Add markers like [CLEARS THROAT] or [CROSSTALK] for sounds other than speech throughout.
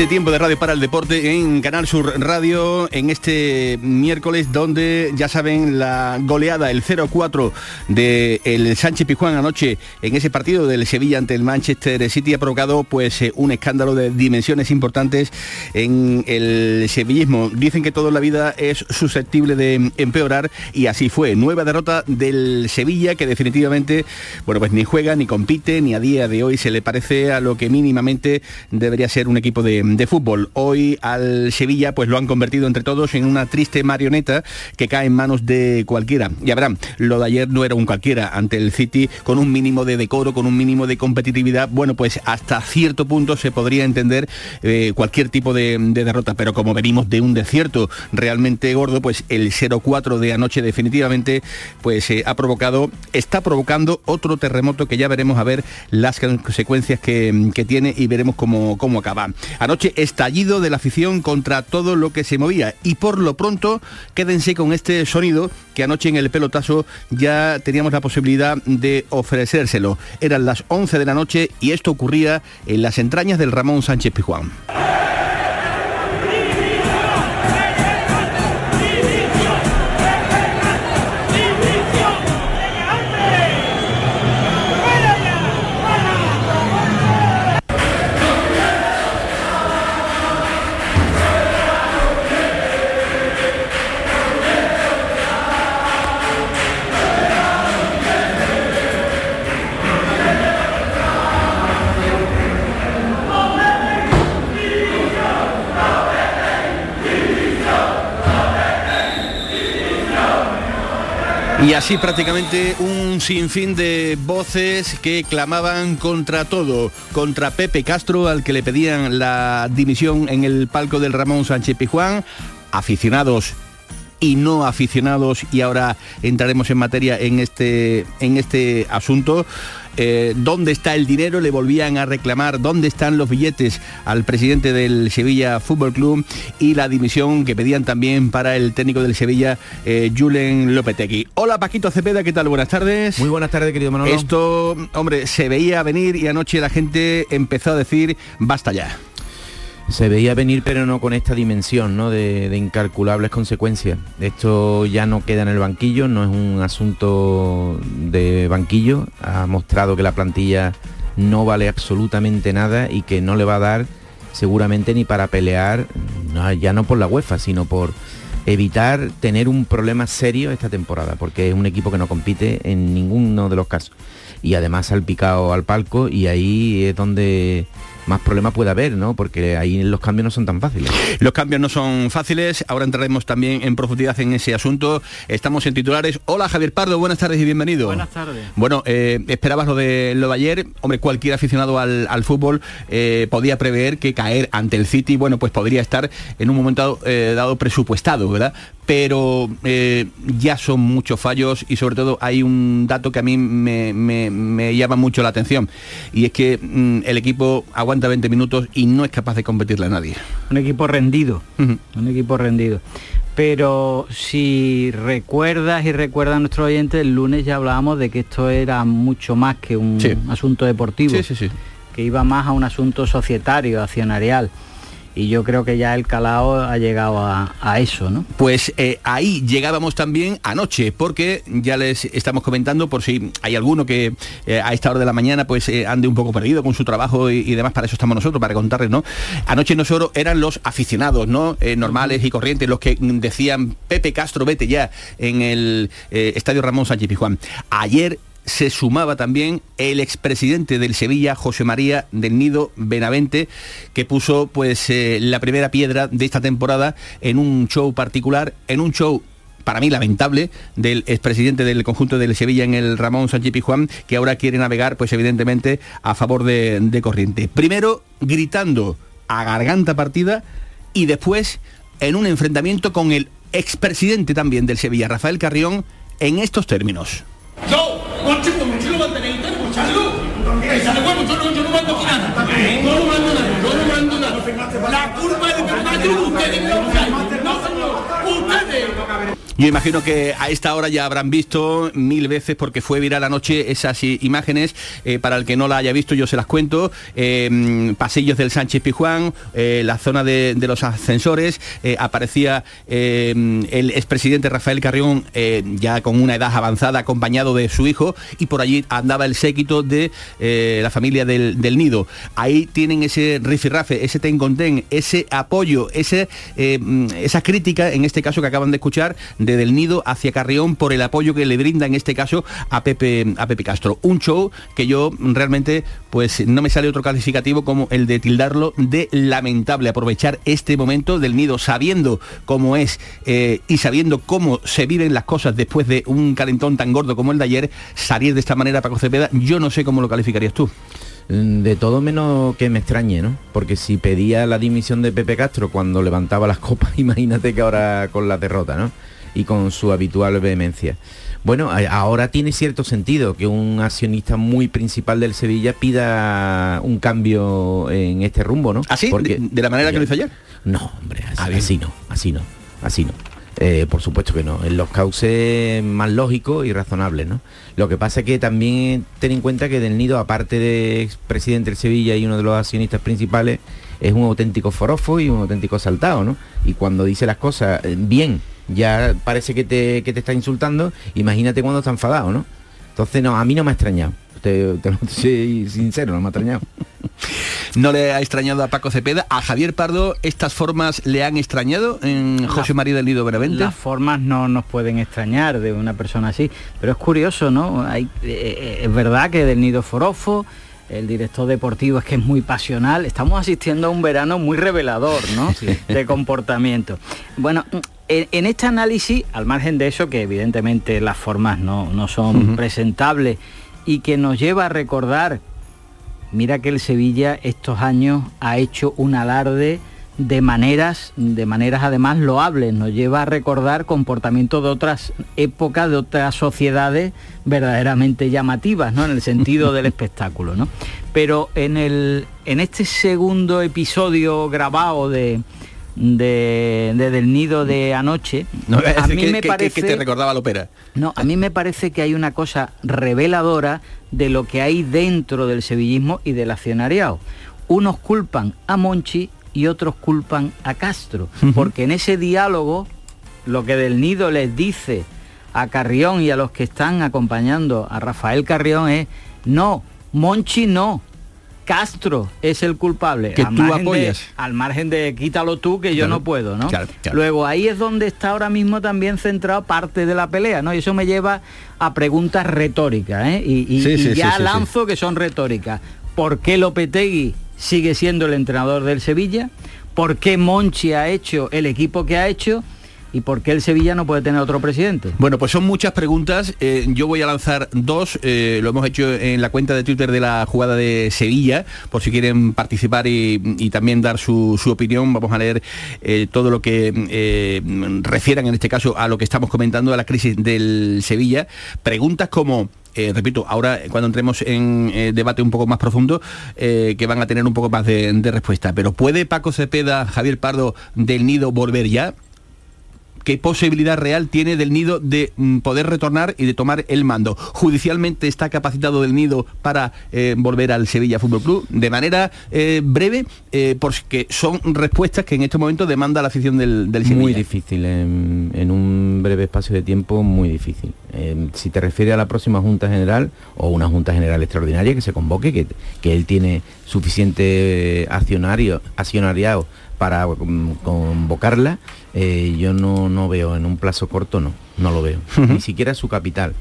este tiempo de Radio para el Deporte en Canal Sur Radio en este miércoles donde ya saben la goleada, el 0-4 del el Sánchez Pijuán anoche en ese partido del Sevilla ante el Manchester City ha provocado pues eh, un escándalo de dimensiones importantes en el sevillismo. Dicen que toda la vida es susceptible de empeorar y así fue. Nueva derrota del Sevilla que definitivamente, bueno pues ni juega, ni compite, ni a día de hoy se le parece a lo que mínimamente debería ser un equipo de, fútbol. Hoy al Sevilla pues lo han convertido entre todos en una triste marioneta que cae en manos de cualquiera. Ya verán, lo de ayer no era un cualquiera ante el City con un mínimo de decoro, con un mínimo de competitividad. Bueno, pues hasta cierto punto se podría entender eh, cualquier tipo de, derrota, pero como venimos de un desierto realmente gordo, pues el 0-4 de anoche definitivamente pues eh, ha provocado, está provocando otro terremoto que ya veremos a ver las consecuencias que, que tiene y veremos cómo, cómo acaba. Anoche estallido de la afición contra todo lo que se movía y por lo pronto quédense con este sonido que anoche en el pelotazo ya teníamos la posibilidad de ofrecérselo. Eran las 11 de la noche y esto ocurría en las entrañas del Ramón Sánchez Pijuán. Y así prácticamente un sinfín de voces que clamaban contra todo, contra Pepe Castro, al que le pedían la dimisión en el palco del Ramón Sánchez Pijuán, aficionados y no aficionados y ahora entraremos en materia en este en este asunto eh, dónde está el dinero, le volvían a reclamar dónde están los billetes al presidente del Sevilla Fútbol Club y la dimisión que pedían también para el técnico del Sevilla, eh, Julen Lopetegui. Hola Paquito Cepeda, ¿qué tal? Buenas tardes. Muy buenas tardes, querido Manolo. Esto, hombre, se veía venir y anoche la gente empezó a decir, basta ya se veía venir pero no con esta dimensión ¿no? de, incalculables consecuencias. Esto ya no queda en el banquillo, no es un asunto de banquillo, ha mostrado que la plantilla no vale absolutamente nada y que no le va a dar seguramente ni para pelear, ya no por la UEFA, sino por evitar tener un problema serio esta temporada, porque es un equipo que no compite en ninguno de los casos. Y además al picado al palco y ahí es donde más problemas puede haber, ¿no? Porque ahí los cambios no son tan fáciles. Los cambios no son fáciles, ahora entraremos también en profundidad en ese asunto. Estamos en titulares. Hola Javier Pardo, buenas tardes y bienvenido. Buenas tardes. Bueno, eh, esperabas lo de lo de ayer. Hombre, cualquier aficionado al, fútbol eh, podía prever que caer ante el City, bueno, pues podría estar en un momento eh, dado presupuestado, ¿verdad? pero eh, ya son muchos fallos y sobre todo hay un dato que a mí me, llama mucho la atención y es que mm, el equipo aguanta 20 minutos y no es capaz de competirle a nadie. Un equipo rendido, un equipo rendido. Pero si recuerdas y recuerda nuestro oyente, el lunes ya hablábamos de que esto era mucho más que un asunto deportivo, que iba más a un asunto societario, accionarial y yo creo que ya el calao ha llegado a, eso, ¿no? Pues eh, ahí llegábamos también anoche, porque ya les estamos comentando, por si hay alguno que eh, a esta hora de la mañana pues eh, ande un poco perdido con su trabajo y, demás, para eso estamos nosotros, para contarles, ¿no? Anoche nosotros eran los aficionados, ¿no? normales y corrientes, los que decían, Pepe Castro, vete ya, en el Estadio Ramón Sánchez Pijuán. Ayer se sumaba también el expresidente del Sevilla, José María del Nido Benavente, que puso pues eh, la primera piedra de esta temporada en un show particular, en un show para mí lamentable del expresidente del conjunto del Sevilla en el Ramón Sánchez Pijuán, que ahora quiere navegar, pues evidentemente, a favor de, de Corriente. Primero gritando a garganta partida y después en un enfrentamiento con el expresidente también del Sevilla, Rafael Carrión, en estos términos. ¡No! ¡Conchico, lo mantenéis! ¡Tenemos charlo! ¡Esa de huevo! Yo no, yo no mando aquí nada. No lo mando nada, yo no mando nada. La culpa de que ustedes me lo No, señor. Ustedes Yo imagino que a esta hora ya habrán visto mil veces porque fue viral anoche esas imágenes. Eh, para el que no la haya visto, yo se las cuento. Eh, pasillos del Sánchez Pijuán, eh, la zona de, los ascensores. aparecía el expresidente Rafael Carrión ya con una edad avanzada, acompañado de su hijo, y por allí andaba el séquito de la familia del, nido. Ahí tienen ese rifirrafe, ese ten con ten, ese apoyo, ese, esa crítica, en este caso que acaban de escuchar, del Nido hacia Carrión por el apoyo que le brinda en este caso a Pepe, a Pepe Castro. Un show que yo realmente pues no me sale otro calificativo como el de tildarlo de lamentable. Aprovechar este momento del Nido sabiendo cómo es eh, y sabiendo cómo se viven las cosas después de un calentón tan gordo como el de ayer, salir de esta manera Paco Cepeda, yo no sé cómo lo calificarías tú. Mm, de todo menos que me extrañe, ¿no? Porque si pedía la dimisión de Pepe Castro cuando levantaba las copas, [LAUGHS] imagínate que ahora con la derrota, ¿no? Y con su habitual vehemencia. Bueno, ahora tiene cierto sentido que un accionista muy principal del Sevilla pida un cambio en este rumbo, ¿no? ¿Así? Porque, ¿De, la manera que lo hizo ayer? No, hombre, así, no, así no, así no. Eh, por supuesto que no, en los cauces más lógicos y razonables, ¿no? Lo que pasa es que también ten en cuenta que Del Nido, aparte de presidente del Sevilla y uno de los accionistas principales, es un auténtico forofo y un auténtico saltado, ¿no? Y cuando dice las cosas eh, bien ya parece que te, que te está insultando, imagínate cuando está enfadado, ¿no? Entonces, no, a mí no me ha extrañado. Te, te, [LAUGHS] soy sincero, no me ha extrañado. ¿No le ha extrañado a Paco Cepeda? ¿A Javier Pardo estas formas le han extrañado en José María del Lido Benavente? Las formas no nos pueden extrañar de una persona así, pero es curioso, ¿no? Hay, eh, eh, es verdad que del Nido Forofo, el director deportivo es que es muy pasional. Estamos asistiendo a un verano muy revelador, ¿no? [LAUGHS] De comportamiento. Bueno, en, este análisis, al margen de eso, que evidentemente las formas no, son presentables y que nos lleva a recordar, mira que el Sevilla estos años ha hecho un alarde de maneras, de maneras además loables, nos lleva a recordar comportamientos de otras épocas, de otras sociedades verdaderamente llamativas, ¿no? En el sentido del [LAUGHS] espectáculo, ¿no? Pero en, el, en este segundo episodio grabado de, de, del nido de anoche, a mí me parece que te recordaba la ópera. No, a mí me parece que hay una cosa reveladora de lo que hay dentro del sevillismo y del accionariado. Unos culpan a Monchi y otros culpan a Castro, porque en ese diálogo lo que del nido les dice a Carrión y a los que están acompañando a Rafael Carrión es no, Monchi no, Castro es el culpable. Que tú apoyas. al margen de quítalo tú, que yo no puedo, ¿no? Luego ahí es donde está ahora mismo también centrado parte de la pelea, ¿no? Y eso me lleva a preguntas retóricas, ¿eh? Y, ya lanzo que son retóricas. ¿Por qué Lopetegui sigue siendo el entrenador del Sevilla? ¿Por qué Monchi ha hecho el equipo que ha hecho? ¿Y por qué el Sevilla no puede tener otro presidente? Bueno, pues son muchas preguntas. Eh, yo voy a lanzar dos. Eh, lo hemos hecho en la cuenta de Twitter de la jugada de Sevilla, por si quieren participar y, también dar su, opinión. Vamos a leer eh, todo lo que refieran en este caso a lo que estamos comentando, a la crisis del Sevilla. Preguntas como... repito, ahora cuando entremos en debate un poco más profundo, que van a tener un poco más de, de respuesta. Pero ¿puede Paco Cepeda, Javier Pardo del Nido volver ya? qué posibilidad real tiene del nido de mm, poder retornar y de tomar el mando. Judicialmente está capacitado del nido para eh, volver al Sevilla Fútbol Club de manera eh, breve, eh, porque son respuestas que en este momento demanda la afición del, del Sevilla. Muy difícil, en, un breve espacio de tiempo, muy difícil. Si te refieres a la próxima Junta General o una Junta General extraordinaria que se convoque, que, que él tiene suficiente accionario, accionariado para mm, convocarla, eh, yo no, no veo en un plazo corto, no, no lo veo. Ni siquiera su capital.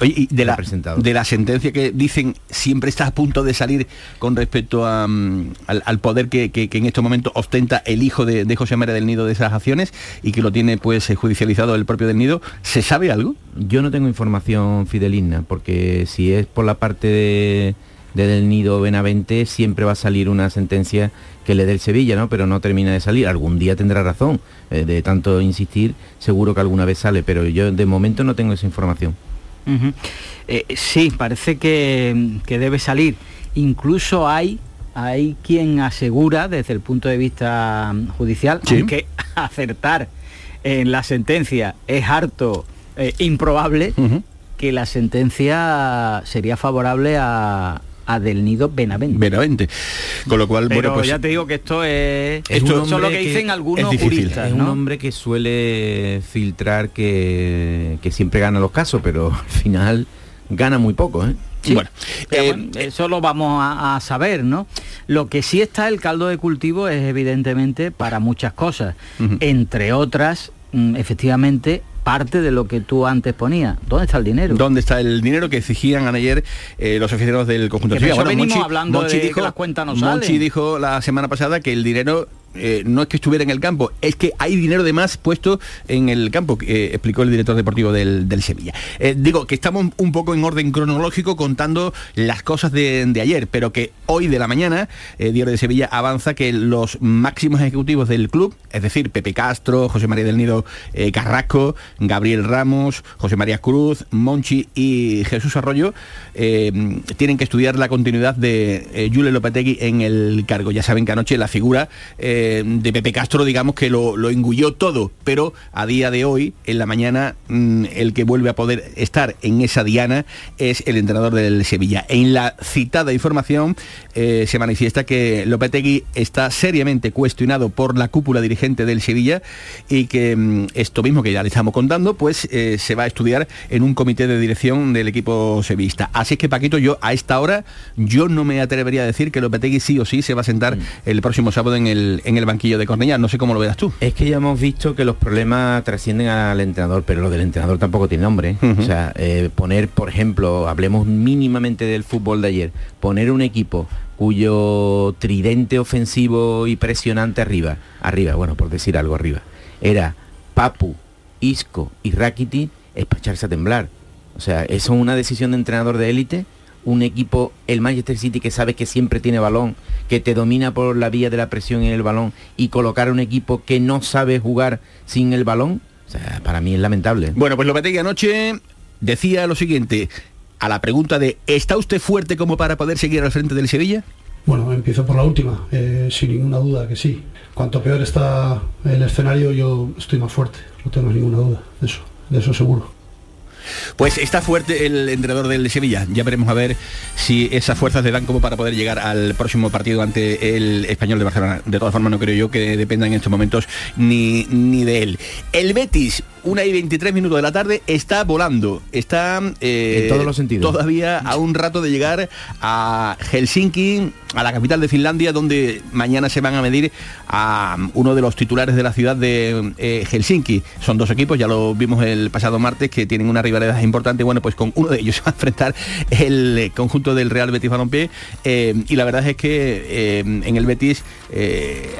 Oye, y de la, de la sentencia que dicen siempre está a punto de salir con respecto a, mm, al, poder que, en estos momentos ostenta el hijo de, José María del Nido de esas acciones y que lo tiene pues eh, judicializado el propio del Nido, ¿se sabe algo? Yo no tengo información fidelina, porque si es por la parte de, de del Nido Benavente, siempre va a salir una sentencia que le dé el Sevilla, ¿no? Pero no termina de salir. Algún día tendrá razón. Eh, de tanto insistir, seguro que alguna vez sale, pero yo de momento no tengo esa información. Eh, sí, parece que, debe salir. Incluso hay hay quien asegura desde el punto de vista judicial, que [LAUGHS] acertar en la sentencia es harto eh, improbable, que la sentencia sería favorable a, del Nido Benavente. Benavente. Con lo cual, Pero bueno, pues ya te digo que esto es, esto es lo que, dicen algunos juristas. Es un hombre que suele filtrar que, que siempre gana los casos, pero al final gana muy poco, ¿eh? Bueno, eh, eso lo vamos a, saber, ¿no? Lo que sí está el caldo de cultivo es evidentemente para muchas cosas, entre otras, mm, efectivamente, parte de lo que tú antes ponías. ¿Dónde está el dinero? ¿Dónde está el dinero que exigían ayer eh, los aficionados del conjunto de Sevilla? venimos hablando de dijo, que las cuentas no Monchi dijo la semana pasada que el dinero eh, no es que estuviera en el campo, es que hay dinero de más puesto en el campo, eh, explicó el director deportivo del, Sevilla. Eh, digo que estamos un poco en orden cronológico contando las cosas de, ayer, pero que hoy de la mañana, Diario de Sevilla avanza que los máximos ejecutivos del club, es decir, Pepe Castro, José María del Nido Carrasco, Gabriel Ramos, José María Cruz, Monchi y Jesús Arroyo, tienen que estudiar la continuidad de Julio Lopetegui en el cargo. Ya saben que anoche la figura de Pepe Castro, digamos que lo, lo, engulló todo, pero a día de hoy, en la mañana, mm, el que vuelve a poder estar en esa diana es el entrenador del Sevilla. En la citada información eh, se manifiesta que Lopetegui está seriamente cuestionado por la cúpula dirigente del Sevilla y que mm, esto mismo que ya le estamos contando, pues eh, se va a estudiar en un comité de dirección del equipo sevillista. Así es que Paquito, yo a esta hora, yo no me atrevería a decir que Lopetegui sí o sí se va a sentar mm. el próximo sábado en el, en el banquillo de Cornellá. No sé cómo lo veas tú. Es que ya hemos visto que los problemas trascienden al entrenador, pero lo del entrenador tampoco tiene nombre. O sea, eh, poner, por ejemplo, hablemos mínimamente del fútbol de ayer, poner un equipo cuyo tridente ofensivo y presionante arriba, arriba, bueno, por decir algo arriba, era Papu, Isco y Rakiti, es para echarse a temblar. O sea, eso es una decisión de entrenador de élite un equipo, el Manchester City, que sabe que siempre tiene balón, que te domina por la vía de la presión en el balón, y colocar un equipo que no sabe jugar sin el balón, o sea, para mí es lamentable. Bueno, pues Lopetegui anoche decía lo siguiente, a la pregunta de ¿está usted fuerte como para poder seguir al frente del Sevilla? Bueno, empiezo por la última, eh, sin ninguna duda que sí. Cuanto peor está el escenario, yo estoy más fuerte, no tengo ninguna duda de eso, de eso seguro. Pues está fuerte el entrenador del Sevilla. Ya veremos a ver si esas fuerzas le dan como para poder llegar al próximo partido ante el español de Barcelona. De todas formas, no creo yo que dependan en estos momentos ni, ni de él. El Betis, una y 23 minutos de la tarde, está volando. Está eh, en todos los sentidos. Todavía a un rato de llegar a Helsinki, a la capital de Finlandia, donde mañana se van a medir a uno de los titulares de la ciudad de eh, Helsinki. Son dos equipos, ya lo vimos el pasado martes, que tienen una rivalidad importante. Bueno, pues con uno de ellos [LAUGHS] se va a enfrentar el conjunto del Real Betis Balompié. Eh, y la verdad es que eh, en el Betis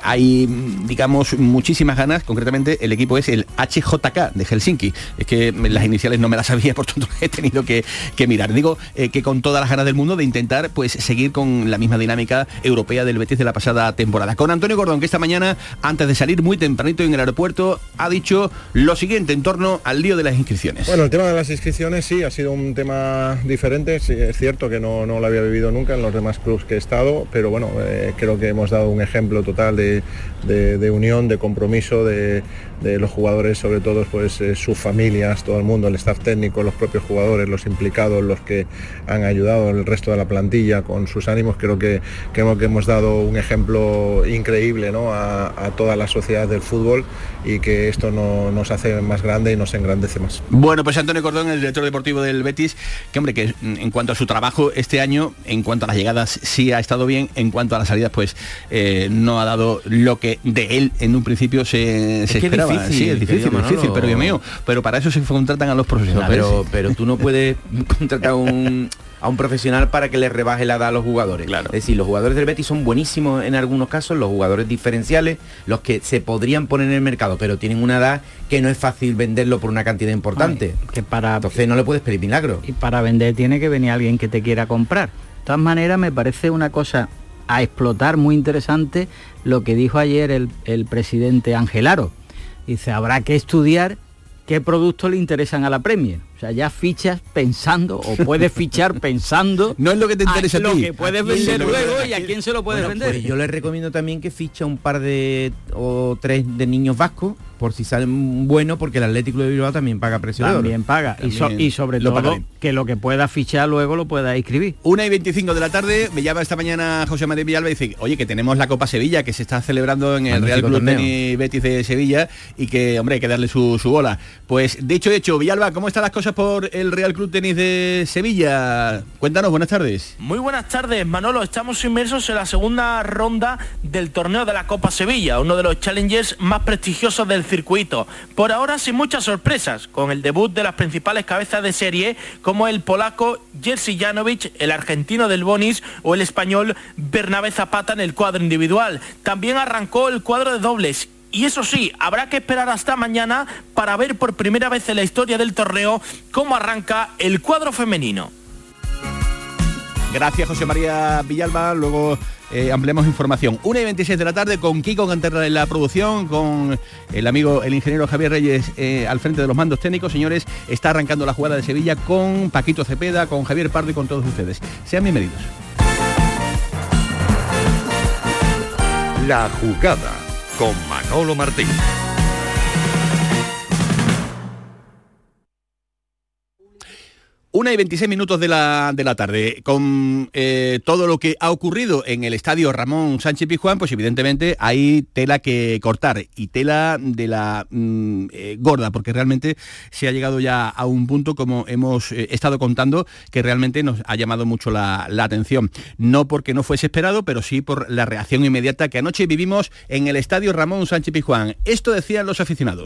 hay, digamos, muchísimas ganas. Concretamente, el equipo es el HJK de Helsinki. Es que las iniciales no me las sabía, [LAUGHS] por tanto he tenido que, que mirar. Digo que con todas las ganas del mundo de intentar pues seguir con la misma dinámica europea del Betis de la pasada temporada. Con Antonio Gordón, que esta mañana, antes de salir muy tempranito en el aeropuerto, ha dicho lo siguiente en torno al lío de las inscripciones. Bueno, el tema de las inscripciones sí, ha sido un tema diferente. es cierto que no, lo había vivido nunca en los demás clubes que he estado, pero bueno, eh, creo que hemos dado un ejemplo total de unión, de compromiso, de de los jugadores, sobre todo pues eh, sus familias, todo el mundo, el staff técnico, los propios jugadores, los implicados, los que han ayudado, el resto de la plantilla con sus ánimos, creo que, creo que hemos dado un ejemplo increíble ¿no? A, toda la sociedad del fútbol y que esto no, nos hace más grande y nos engrandece más. Bueno, pues Antonio Cordón, el director deportivo del Betis, que hombre, que en cuanto a su trabajo este año, en cuanto a las llegadas sí ha estado bien, en cuanto a las salidas pues eh, no ha dado lo que de él en un principio se, esperaba sí, es difícil, difícil, pero mío, pero para eso se contratan a los profesionales. pero, pero tú no puedes [LAUGHS] contratar un a un profesional para que le rebaje la edad a los jugadores. Claro. Es decir, los jugadores del Betis son buenísimos en algunos casos, los jugadores diferenciales, los que se podrían poner en el mercado, pero tienen una edad que no es fácil venderlo por una cantidad importante. que para, Entonces no le puedes pedir milagro. Y para vender tiene que venir alguien que te quiera comprar. De todas maneras, me parece una cosa a explotar muy interesante lo que dijo ayer el, el presidente Angelaro Dice, habrá que estudiar qué productos le interesan a la Premier. O sea, ya fichas pensando o puedes fichar [LAUGHS] pensando. No es lo que te interesa a, ti. Lo que puedes vender luego y a quién se lo puedes vender. Pues yo le recomiendo también que ficha un par de o tres de niños vascos por si salen bueno, porque el Atlético de Bilbao también paga precio También paga. y, sobre todo que lo que pueda fichar luego lo pueda inscribir. Una y 25 de la tarde, me llama esta mañana José María Villalba y dice, oye, que tenemos la Copa Sevilla, que se está celebrando en el Real Club Tenis Betis de Sevilla y que, hombre, hay que darle su, su bola. Pues, dicho hecho, Villalba, ¿cómo están las cosas por el Real Club Tenis de Sevilla? Cuéntanos, buenas tardes. Muy buenas tardes, Manolo. Estamos inmersos en la segunda ronda del torneo de la Copa Sevilla, uno de los challengers más prestigiosos del circuito. Por ahora sin muchas sorpresas, con el debut de las principales cabezas de serie como el polaco Jerzy Janowicz, el argentino del Bonis o el español Bernabé Zapata en el cuadro individual. También arrancó el cuadro de dobles y eso sí, habrá que esperar hasta mañana para ver por primera vez en la historia del torneo cómo arranca el cuadro femenino. Gracias José María Villalba. Luego eh, información. 1 y 26 de la tarde con Kiko Canterra en la producción, con el amigo, el ingeniero Javier Reyes eh, al frente de los mandos técnicos. Señores, está arrancando la jugada de Sevilla con Paquito Cepeda, con Javier Pardo y con todos ustedes. Sean bienvenidos. La jugada con Manolo Martín. Una y 26 minutos de la, de la tarde. Con eh, todo lo que ha ocurrido en el estadio Ramón Sánchez Pizjuán, pues evidentemente hay tela que cortar y tela de la mm, eh, gorda, porque realmente se ha llegado ya a un punto, como hemos eh, estado contando, que realmente nos ha llamado mucho la, la, atención. No porque no fuese esperado, pero sí por la reacción inmediata que anoche vivimos en el estadio Ramón Sánchez Pizjuán. Esto decían los aficionados.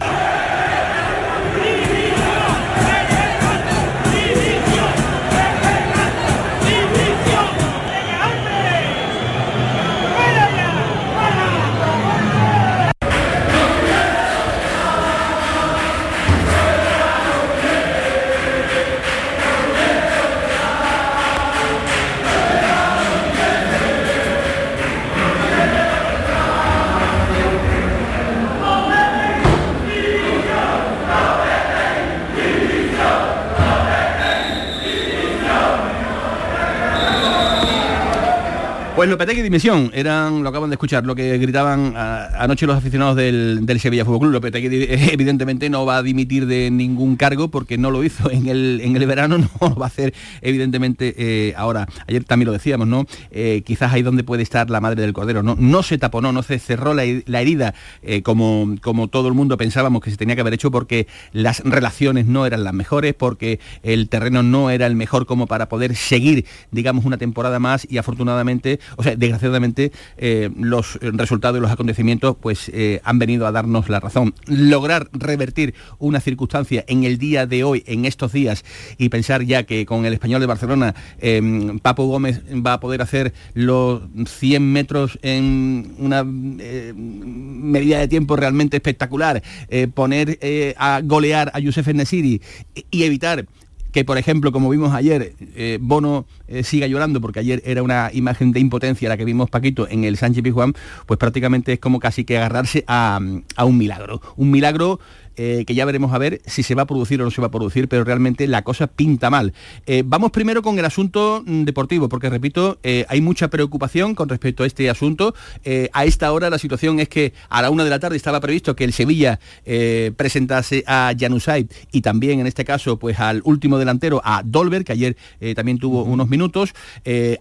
Lopetegui Dimisión, eran, lo acaban de escuchar, lo que gritaban anoche los aficionados del, Sevilla Fútbol Club. Lopetegui [LAUGHS] evidentemente no va a dimitir de ningún cargo porque no lo hizo en el, en el verano, [LAUGHS] no lo va a hacer evidentemente eh, ahora. Ayer también lo decíamos, ¿no? Eh, quizás ahí donde puede estar la madre del cordero, ¿no? No se taponó, no se cerró la, herida eh, como, como todo el mundo pensábamos que se tenía que haber hecho porque las relaciones no eran las mejores, porque el terreno no era el mejor como para poder seguir, digamos, una temporada más y afortunadamente o sea, desgraciadamente los resultados y los acontecimientos pues eh, han venido a darnos la razón. Lograr revertir una circunstancia en el día de hoy, en estos días, y pensar ya que con el español de Barcelona, em, Papo Gómez va a poder hacer los 100 metros en una eh, medida de tiempo realmente espectacular, poner a golear a Youssef Nesiri y evitar que por ejemplo, como vimos ayer, eh, Bono eh, siga llorando, porque ayer era una imagen de impotencia la que vimos Paquito en el Sánchez Pizjuán, pues prácticamente es como casi que agarrarse a, a un milagro. Un milagro eh, que ya veremos a ver si se va a producir o no se va a producir, pero realmente la cosa pinta mal. Eh, vamos primero con el asunto mm, deportivo, porque repito, eh, hay mucha preocupación con respecto a este asunto. a esta hora la situación es que a la una de la tarde estaba previsto que el Sevilla presentase a Januzaj y también en este caso pues al último delantero, a Dolber, que ayer también tuvo unos minutos.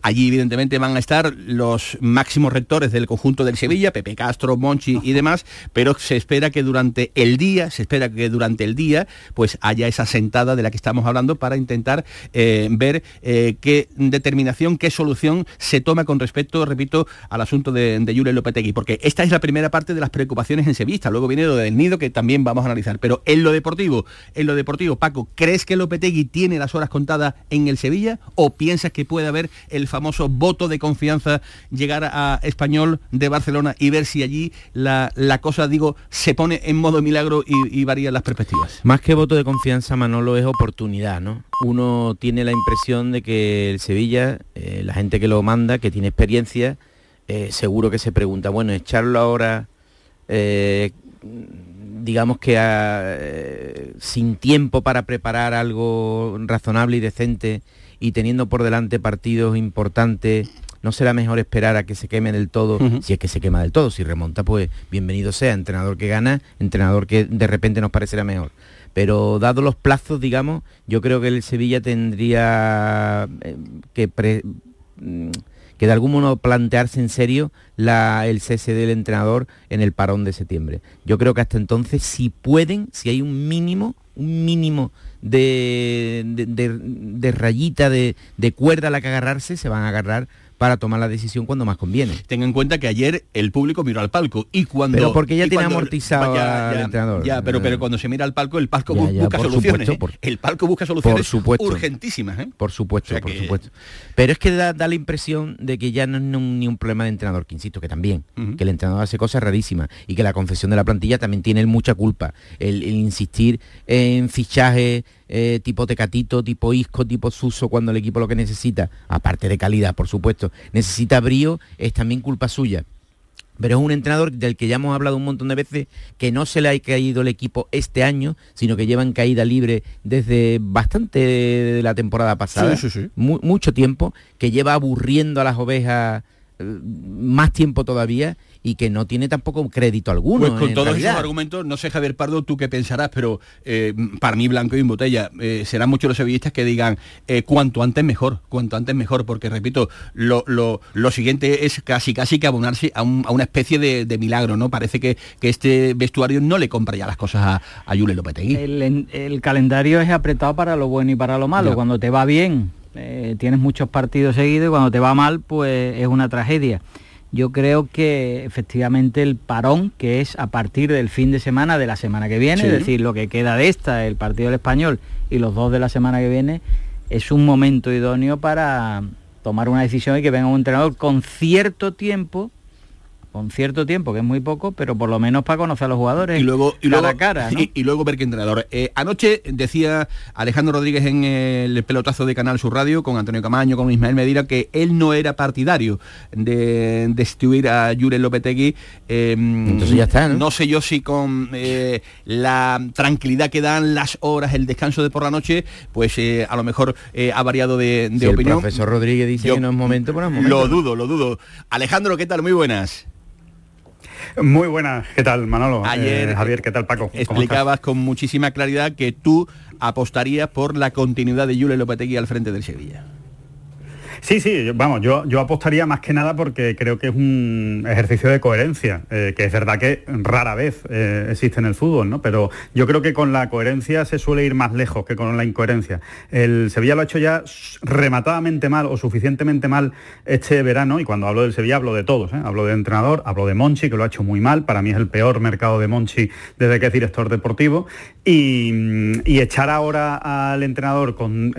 allí evidentemente van a estar los máximos rectores del conjunto del Sevilla, Pepe Castro, Monchi y demás, pero se espera que durante el día se espera que durante el día pues haya esa sentada de la que estamos hablando para intentar eh, ver eh, qué determinación, qué solución se toma con respecto, repito, al asunto de, de Lopetegui, porque esta es la primera parte de las preocupaciones en Sevilla, luego viene lo del nido que también vamos a analizar, pero en lo deportivo, en lo deportivo, Paco, ¿crees que Lopetegui tiene las horas contadas en el Sevilla o piensas que puede haber el famoso voto de confianza llegar a Español de Barcelona y ver si allí la, la cosa, digo, se pone en modo milagro y, y varían las perspectivas. Más que voto de confianza, Manolo, es oportunidad, ¿no? Uno tiene la impresión de que el Sevilla, eh, la gente que lo manda, que tiene experiencia, eh, seguro que se pregunta, bueno, echarlo ahora, eh, digamos que sin tiempo para preparar algo razonable y decente y teniendo por delante partidos importantes no será mejor esperar a que se queme del todo, si es que se quema del todo, si remonta, pues bienvenido sea, entrenador que gana, entrenador que de repente nos parecerá mejor. Pero dado los plazos, digamos, yo creo que el Sevilla tendría eh, que mm, que de algún modo plantearse en serio la, el cese del entrenador en el parón de septiembre. Yo creo que hasta entonces, si pueden, si hay un mínimo, un mínimo de, de, rayita, de, de cuerda a la que agarrarse, se van a agarrar para tomar la decisión cuando más conviene. Ten en cuenta que ayer el público miró al palco y cuando... Pero porque ya tiene amortizado al entrenador. Ya, pero, pero cuando se mira al palco, el palco busca soluciones. ¿eh? el palco busca soluciones urgentísimas. ¿eh? Por supuesto, por supuesto. Pero es que da, la impresión de que ya no es ni un problema de entrenador, que insisto, que también, que el entrenador hace cosas rarísimas y que la confesión de la plantilla también tiene mucha culpa. el insistir en fichajes eh, tipo Tecatito, tipo Isco, tipo Suso, cuando el equipo lo que necesita, aparte de calidad, por supuesto, necesita brío, es también culpa suya. Pero es un entrenador del que ya hemos hablado un montón de veces, que no se le ha caído el equipo este año, sino que lleva en caída libre desde bastante de la temporada pasada, mucho tiempo, que lleva aburriendo a las ovejas eh, más tiempo todavía y que no tiene tampoco crédito alguno. Pues con todos esos argumentos, no sé Javier Pardo, tú qué pensarás, pero eh, para mí blanco y en botella, eh, serán muchos los sevillistas que digan eh, cuanto antes mejor, cuanto antes mejor, porque repito, lo, siguiente es casi casi que abonarse a, una especie de, milagro, ¿no? Parece que, este vestuario no le compra ya las cosas a, a Yule Lopetegui. El, calendario es apretado para lo bueno y para lo malo. Cuando te va bien, tienes muchos partidos seguidos y cuando te va mal, pues es una tragedia yo creo que efectivamente el parón, que es a partir del fin de semana de la semana que viene, es decir, lo que queda de esta, el partido del español y los dos de la semana que viene, es un momento idóneo para tomar una decisión y que venga un entrenador con cierto tiempo con cierto tiempo, que es muy poco, pero por lo menos para conocer a los jugadores y luego, y luego, cara. Y, luego ver qué entrenador. Eh, anoche decía Alejandro Rodríguez en el pelotazo de Canal Sur Radio con Antonio Camaño, con Ismael Medina, que él no era partidario de destituir a Jure Lopetegui. Em, Entonces ya está, ¿no? sé yo si con eh, la tranquilidad que dan las horas, el descanso de por la noche, pues eh, a lo mejor ha variado de, opinión. El profesor Rodríguez dice que no es momento, pues no momento. Lo dudo, lo dudo. Alejandro, ¿qué tal? Muy buenas. Muy buenas, ¿qué tal Manolo? Ayer, eh, Javier, ¿qué tal Paco? Explicabas con muchísima claridad que tú apostarías por la continuidad de Julio Lopetegui al frente del Sevilla. Sí, sí, vamos, yo, yo apostaría más que nada porque creo que es un ejercicio de coherencia, eh, que es verdad que rara vez eh, existe en el fútbol, ¿no? Pero yo creo que con la coherencia se suele ir más lejos que con la incoherencia. El Sevilla lo ha hecho ya rematadamente mal o suficientemente mal este verano, y cuando hablo del Sevilla hablo de todos, ¿eh? hablo de entrenador, hablo de Monchi, que lo ha hecho muy mal, para mí es el peor mercado de Monchi desde que es director deportivo, y, y echar ahora al entrenador con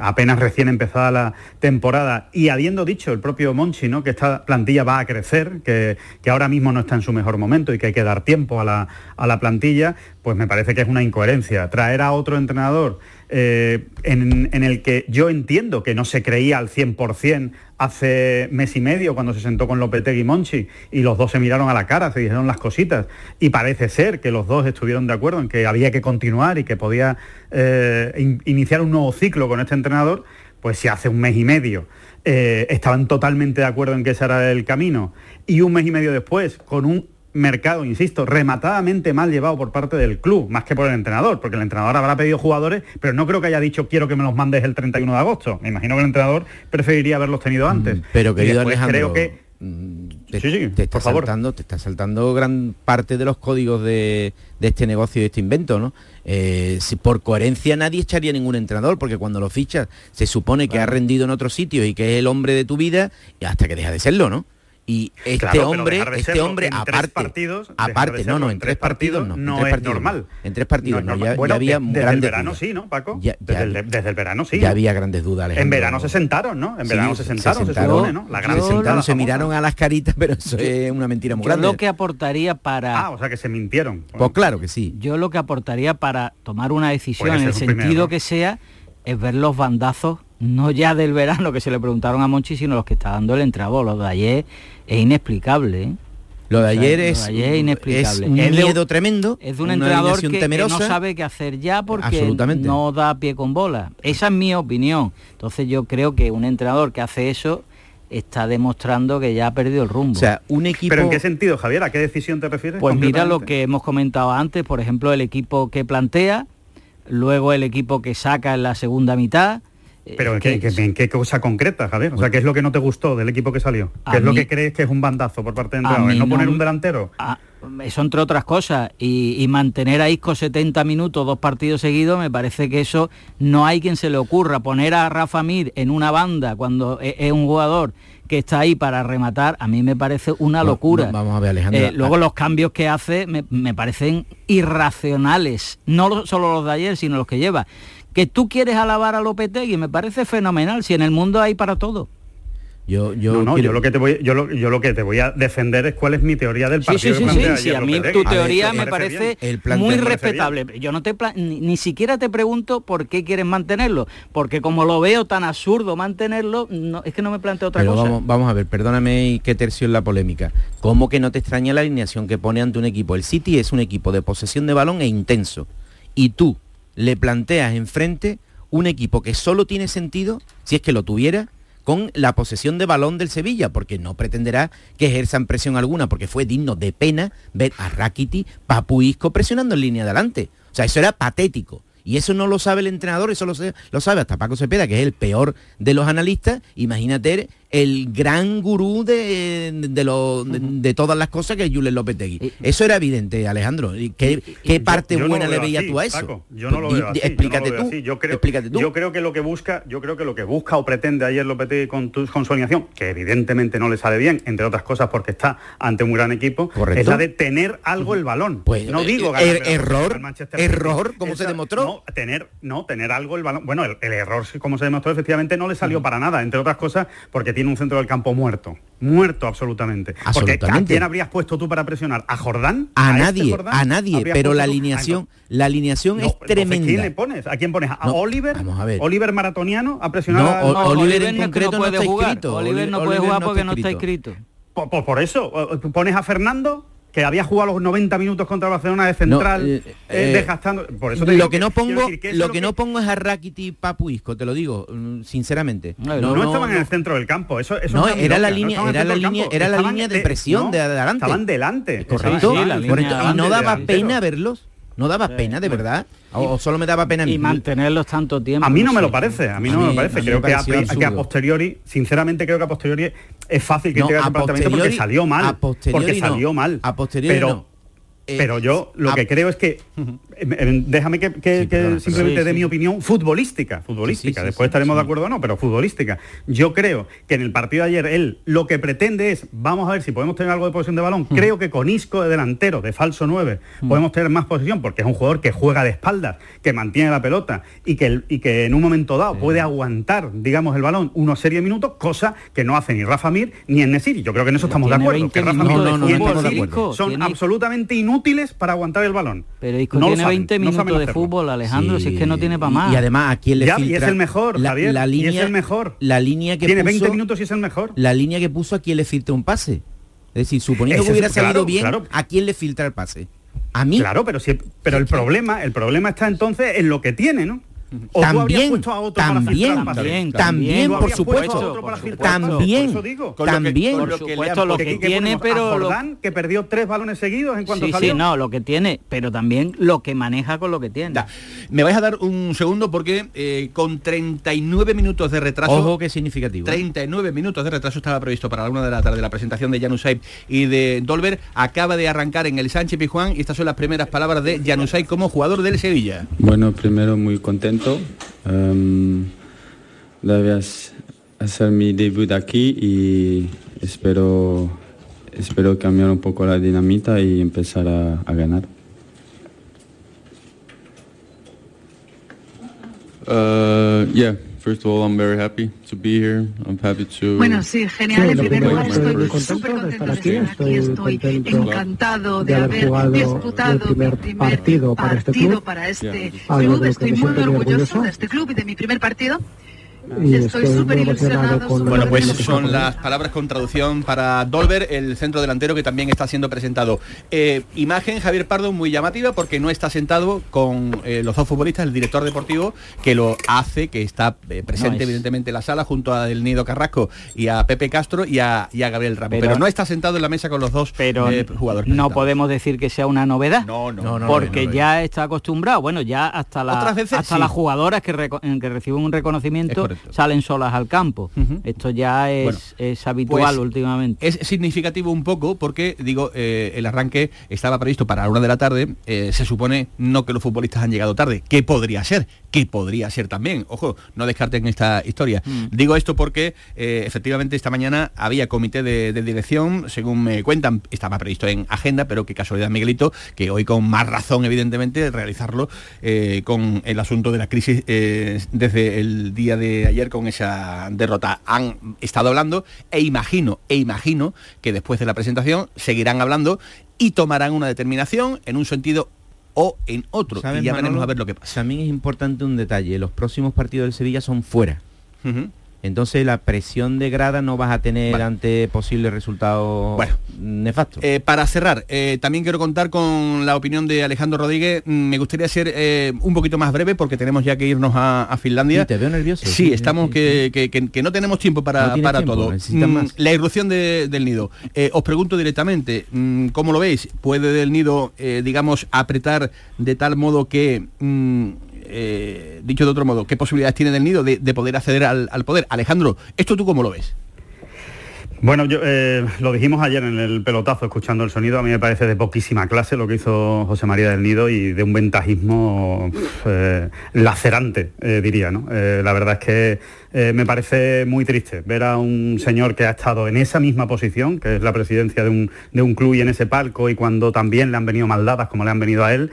apenas recién empezada la temporada, y habiendo dicho el propio Monchi ¿no? que esta plantilla va a crecer, que, ahora mismo no está en su mejor momento y que hay que dar tiempo a la, plantilla, pues me parece que es una incoherencia. Traer a otro entrenador eh, en, el que yo entiendo que no se creía al 100% hace mes y medio cuando se sentó con Lopetegui y Monchi y los dos se miraron a la cara, se dijeron las cositas y parece ser que los dos estuvieron de acuerdo en que había que continuar y que podía eh, iniciar un nuevo ciclo con este entrenador, pues si hace un mes y medio eh, estaban totalmente de acuerdo en que ese era el camino y un mes y medio después, con un mercado, insisto, rematadamente mal llevado por parte del club, más que por el entrenador, porque el entrenador habrá pedido jugadores, pero no creo que haya dicho quiero que me los mandes el 31 de agosto. Me imagino que el entrenador preferiría haberlos tenido antes. Pero querido Alejandro, creo que te, sí, sí, te está saltando, te está saltando gran parte de los códigos de, de este negocio y de este invento, ¿no? Eh, si por coherencia nadie echaría ningún entrenador, porque cuando lo fichas se supone que ha rendido en otro sitio y que es el hombre de tu vida, y hasta que deja de serlo, ¿no? Y este hombre, este hombre, aparte, partidos, aparte, no, no, en tres partidos, no, no es normal. En tres partidos no, ya, había desde el verano sí, ¿no, Paco? desde, el, verano sí. Ya había grandes dudas. En verano se sentaron, ¿no? En verano se sentaron, se, supone, ¿no? La gran se, sentaron, se miraron a las caritas, pero eso es una mentira muy grande. Yo lo que aportaría para... Ah, o sea que se mintieron. Pues claro que sí. Yo lo que aportaría para tomar una decisión en el sentido que sea es ver los bandazos no ya del verano que se le preguntaron a Monchi, sino los que está dando el entrenador. Lo de ayer es inexplicable. ¿eh? Lo de ayer, es, inexplicable. un miedo tremendo. Es de un entrenador que, no sabe qué hacer ya porque no da pie con bola. Esa es mi opinión. Entonces yo creo que un entrenador que hace eso está demostrando que ya ha perdido el rumbo. O sea, un equipo... ¿Pero en qué sentido, Javier? ¿A qué decisión te refieres? Pues mira lo que hemos comentado antes, por ejemplo, el equipo que plantea, luego el equipo que saca en la segunda mitad, pero ¿en qué, cosa concreta, Javier? O sea, ¿qué es lo que no te gustó del equipo que salió? ¿Qué es lo que crees que es un bandazo por parte de entrenador? ¿No, poner un delantero? eso entre otras cosas. Y, mantener a Isco 70 minutos, dos partidos seguidos, me parece que eso no hay quien se le ocurra. Poner a Rafa Mir en una banda cuando e, es, un jugador que está ahí para rematar, a mí me parece una locura. vamos a ver, Alejandro. Eh, luego los cambios que hace me, me parecen irracionales. No solo los de ayer, sino los que lleva que tú quieres alabar a Lopetegui, me parece fenomenal, si en el mundo hay para todo. Yo, yo, no, yo lo que te voy, yo lo, yo lo que te voy a defender es cuál es mi teoría del partido. Sí, sí, sí, sí, a mí tu teoría me parece muy respetable. Yo no te ni, siquiera te pregunto por qué quieres mantenerlo, porque como lo veo tan absurdo mantenerlo, no, es que no me planteo otra cosa. Vamos, vamos a ver, perdóname y qué tercio en la polémica. ¿Cómo que no te extraña la alineación que pone ante un equipo? El City es un equipo de posesión de balón e intenso. Y tú, le planteas enfrente un equipo que solo tiene sentido, si es que lo tuviera, con la posesión de balón del Sevilla, porque no pretenderá que ejerzan presión alguna, porque fue digno de pena ver a Rakiti, Papuisco presionando en línea adelante. O sea, eso era patético. Y eso no lo sabe el entrenador, eso lo, lo sabe hasta Paco Cepeda, que es el peor de los analistas. Imagínate el gran gurú de, de, todas las cosas que es Julen Lopetegui. Eso era evidente, Alejandro. ¿Qué, qué parte buena le veías tú a eso? yo no lo veo así. Explícate tú. Yo creo, explícate tú. Yo creo que lo que busca, yo creo que lo que busca o pretende ayer Lopetegui con, tu, con su alineación, que evidentemente no le sale bien, entre otras cosas porque está ante un gran equipo, es la de tener algo el balón. Pues no digo er, ganar, error, error, como se demostró. No, tener, no, tener algo el balón. Bueno, el, error, como se demostró, efectivamente no le salió para nada, entre otras cosas porque tiene un centro del campo muerto. Muerto absolutamente. Porque ¿a quién habrías puesto tú para presionar? ¿A Jordán? A, este nadie, a nadie. Pero la alineación, la alineación es tremenda. ¿A quién le pones? ¿A quién pones? ¿A Oliver? Vamos a ver. ¿Oliver maratoniano a presionar? No, Oliver, en concreto no, puede jugar. Oliver no puede jugar porque no está inscrito. por eso, pones a Fernando que había jugado los 90 minutos contra Barcelona de central, eh, eh, eh, desgastando. Por eso lo que no pongo, lo que, no pongo es a Rakiti Papuisco, te lo digo mm, sinceramente. No, estaban en el centro del campo, eso, eso no, era la línea, era la línea, era la línea de presión de adelante. Estaban delante, correcto. y no daba pena verlos. ¿No daba pena, de verdad? ¿O, solo me daba pena a mí? Y mantenerlos tanto tiempo. A mí no me lo parece, a mí no me lo parece. Creo que a, posteriori, sinceramente creo que a posteriori es fácil que no, el planteamiento porque salió mal. porque salió mal. A posteriori pero, eh, pero yo lo que creo es que Em, em, déjame que, simplemente dé mi opinión futbolística, futbolística, después estaremos de acuerdo o no, pero futbolística. Yo creo que en el partido de ayer él lo que pretende es, vamos a ver si podemos tener algo de posesión de balón. Creo que con Isco de delantero, de falso 9, podemos tener más posesión porque es un jugador que juega de espaldas, que mantiene la pelota y que, y que en un momento dado puede aguantar, digamos, el balón unos serie de minutos, cosa que no hace ni Rafa Mir ni en Nesiri. Yo creo que en eso estamos de acuerdo. Que Rafa Mir son absolutamente inútiles para aguantar el balón. Pero Isco 20 minutos de fútbol, Alejandro, si es que no tiene para más. Y, además, ¿a quién le filtra? Y es el mejor, la, Javier, la línea, y es el mejor. La línea que Tiene 20 minutos y es el mejor. La línea que puso, ¿a quién le filtra un pase? Es decir, suponiendo que hubiera salido bien, ¿a quién le filtra el pase? A mí. Claro, pero, si, pero el problema, el problema está entonces en lo que tiene, ¿no? También, también, también, por supuesto, también, también, por supuesto, lo que, tiene, pero Jordán, que perdió tres balones seguidos en cuanto sí, salió. Sí, no, lo que tiene, pero también lo que maneja con lo que tiene. Me vais a dar un segundo porque eh, con 39 minutos de retraso, ojo que significativo. 39 ¿eh? minutos de retraso estaba previsto para la una de la tarde la presentación de Janusay y de Dolber acaba de arrancar en el Sánchez Pijuán y estas son las primeras palabras de Janusay como jugador del Sevilla. Bueno, primero muy contento Um, hacer mi debut aquí y espero, espero cambiar un poco la dinamita y empezar a, a ganar. Uh, yeah. First of all, I'm very happy to be here. I'm happy to. Bueno, sí, genial. en primer lugar, estoy súper contento de estar aquí. Estoy encantado de haber disputado el primer partido para este club. Para este club. Estoy muy orgulloso de este club y de mi primer partido. Y estoy, muy emocionado con Bueno, pues son las palabras con traducción para Dolber, el centro delantero que también está siendo presentado. Eh, imagen, Javier Pardo, muy llamativa porque no está sentado con eh, los dos futbolistas, el director deportivo, que lo hace, que está eh, presente No, es- evidentemente en la sala junto a Del Nido Carrasco y a Pepe Castro y a, y a Gabriel Ramos. Pero, Pero- no está sentado en la mesa con los dos pero eh, jugadores. no presentados. podemos decir que sea una novedad No, no, No, no, porque no, no, ya está acostumbrado bueno ya hasta la- Otras veces hasta sí. las jugadoras que, que reciben un reconocimiento. Salen solas al campo esto ya es, Bueno, es habitual pues, últimamente Es significativo un poco porque, digo, eh, el arranque estaba previsto para la una de la tarde. eh, se supone no que los futbolistas han llegado tarde, que podría ser, que podría ser también. Ojo, no descarten esta historia. Digo esto porque eh, efectivamente esta mañana había comité de, de dirección, según me cuentan, estaba previsto en agenda, pero qué casualidad, Miguelito, que hoy con más razón, evidentemente, realizarlo con el asunto de la crisis desde el día de ayer con esa derrota. Han estado hablando e imagino, e imagino que después de la presentación seguirán hablando y tomarán una determinación en un sentido o en otro. ¿Sabes, Y ya veremos a ver lo que pasa. También es importante un detalle, los próximos partidos del Sevilla son fuera. Entonces la presión de grada no vas a tener Vale. ante posibles resultados Bueno. nefastos. Eh, para cerrar, eh, también quiero contar con la opinión de Alejandro Rodríguez. Mm, Me gustaría ser eh, un poquito más breve porque tenemos ya que irnos a, a Finlandia. Sí, te veo nervioso. Sí, estamos sí, que, que- que- que no tenemos tiempo para, No para tiempo, todo. Mm, más. La irrupción de- del nido. Os pregunto directamente, mm, ¿cómo lo veis? ¿Puede del nido, digamos, apretar de tal modo que... mm, eh, dicho de otro modo, ¿qué posibilidades tiene del nido de, de poder acceder al, poder? Alejandro, ¿esto tú cómo lo ves? Bueno, yo, eh, lo dijimos ayer en el pelotazo, escuchando el sonido, a mí me parece de poquísima clase lo que hizo José María del Nido y de un ventajismo eh, lacerante, diría. ¿no? La verdad es que me parece muy triste ver a un señor que ha estado en esa misma posición, que es la presidencia de un, de un club y en ese palco, y cuando también le han venido maldadas como le han venido a él,